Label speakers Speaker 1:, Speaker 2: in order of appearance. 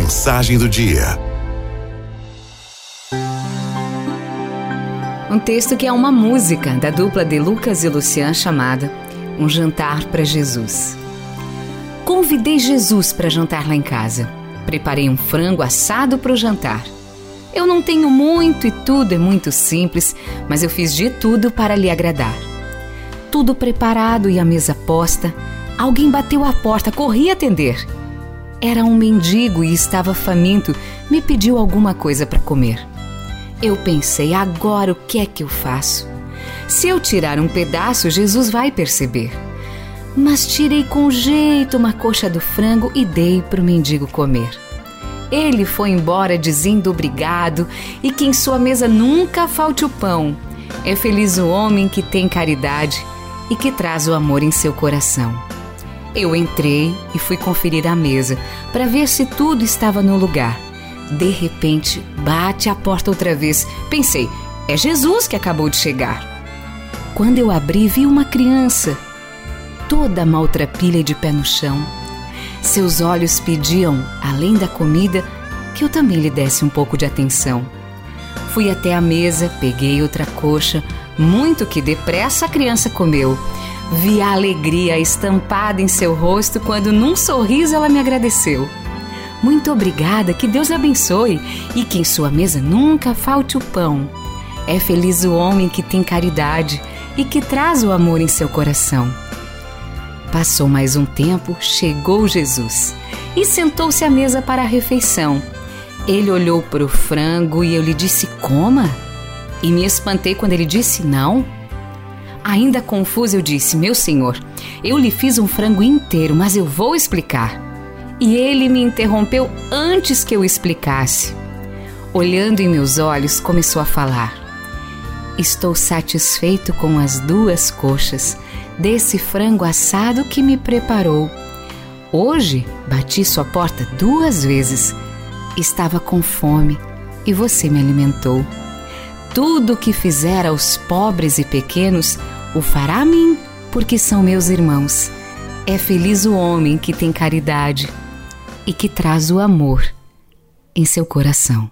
Speaker 1: Mensagem do dia.
Speaker 2: Um texto que é uma música da dupla de Lucas e Lucian chamada Um Jantar para Jesus. Convidei Jesus para jantar lá em casa. Preparei um frango assado para o jantar. Eu não tenho muito e tudo é muito simples, mas eu fiz de tudo para lhe agradar. Tudo preparado e a mesa posta, alguém bateu à porta, corri atender. Era um mendigo e estava faminto, me pediu alguma coisa para comer. Eu pensei, agora o que é que eu faço? Se eu tirar um pedaço, Jesus vai perceber. Mas tirei com jeito uma coxa do frango e dei para o mendigo comer. Ele foi embora dizendo obrigado e que em sua mesa nunca falte o pão. É feliz o homem que tem caridade e que traz o amor em seu coração. Eu entrei e fui conferir a mesa para ver se tudo estava no lugar. De repente, bate a porta outra vez. Pensei, é Jesus que acabou de chegar. Quando eu abri, vi uma criança, toda maltrapilha de pé no chão. Seus olhos pediam, além da comida, que eu também lhe desse um pouco de atenção. Fui até a mesa, peguei outra coxa, muito que depressa a criança comeu Vi a alegria estampada em seu rosto quando, num sorriso, ela me agradeceu. Muito obrigada, que Deus abençoe e que em sua mesa nunca falte o pão. É feliz o homem que tem caridade e que traz o amor em seu coração. Passou mais um tempo, chegou Jesus e sentou-se à mesa para a refeição. Ele olhou para o frango e eu lhe disse: Coma. E me espantei quando ele disse: Não. Ainda confusa, eu disse: Meu senhor, eu lhe fiz um frango inteiro, mas eu vou explicar. E ele me interrompeu antes que eu explicasse. Olhando em meus olhos, começou a falar: Estou satisfeito com as duas coxas desse frango assado que me preparou. Hoje bati sua porta duas vezes. Estava com fome e você me alimentou. Tudo o que fizer aos pobres e pequenos, o fará a mim, porque são meus irmãos. É feliz o homem que tem caridade e que traz o amor em seu coração.